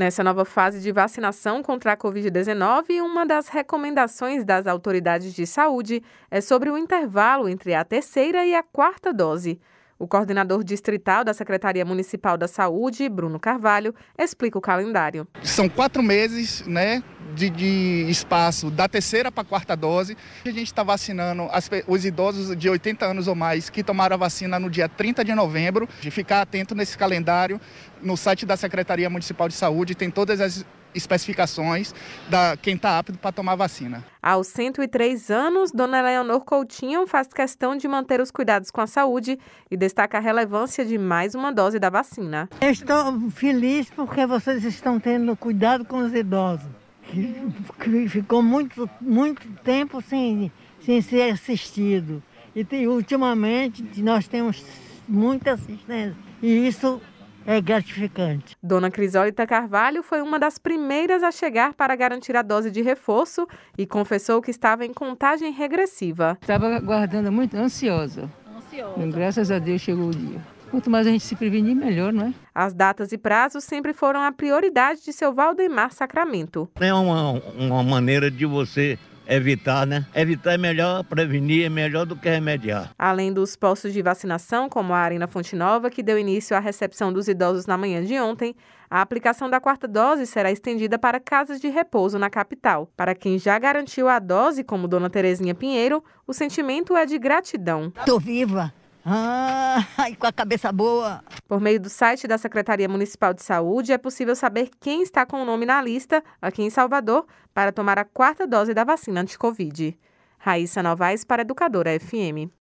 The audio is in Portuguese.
Nessa nova fase de vacinação contra a Covid-19, uma das recomendações das autoridades de saúde é sobre o intervalo entre a terceira e a quarta dose. O coordenador distrital da Secretaria Municipal da Saúde, Bruno Carvalho, explica o calendário. São quatro meses né, de, de espaço da terceira para a quarta dose. A gente está vacinando as, os idosos de 80 anos ou mais que tomaram a vacina no dia 30 de novembro. De ficar atento nesse calendário, no site da Secretaria Municipal de Saúde tem todas as especificações da quem está apto para tomar vacina. Aos 103 anos, Dona Leonor Coutinho faz questão de manter os cuidados com a saúde e destaca a relevância de mais uma dose da vacina. Eu estou feliz porque vocês estão tendo cuidado com os idosos, que ficou muito, muito tempo sem, sem ser assistido. E ultimamente nós temos muita assistência. E isso é gratificante. Dona Crisólita Carvalho foi uma das primeiras a chegar para garantir a dose de reforço e confessou que estava em contagem regressiva. Estava aguardando muito, ansiosa. Ansiosa. Graças a Deus chegou o dia. Quanto mais a gente se prevenir, melhor, não é? As datas e prazos sempre foram a prioridade de seu Valdemar Sacramento. É uma, uma maneira de você evitar, né? Evitar é melhor, prevenir é melhor do que remediar. Além dos postos de vacinação, como a Arena Fonte Nova, que deu início à recepção dos idosos na manhã de ontem, a aplicação da quarta dose será estendida para casas de repouso na capital. Para quem já garantiu a dose, como Dona Terezinha Pinheiro, o sentimento é de gratidão. Estou viva. Ah, com a cabeça boa. Por meio do site da Secretaria Municipal de Saúde, é possível saber quem está com o nome na lista aqui em Salvador para tomar a quarta dose da vacina anti-Covid. Raíssa Novaes para Educadora FM.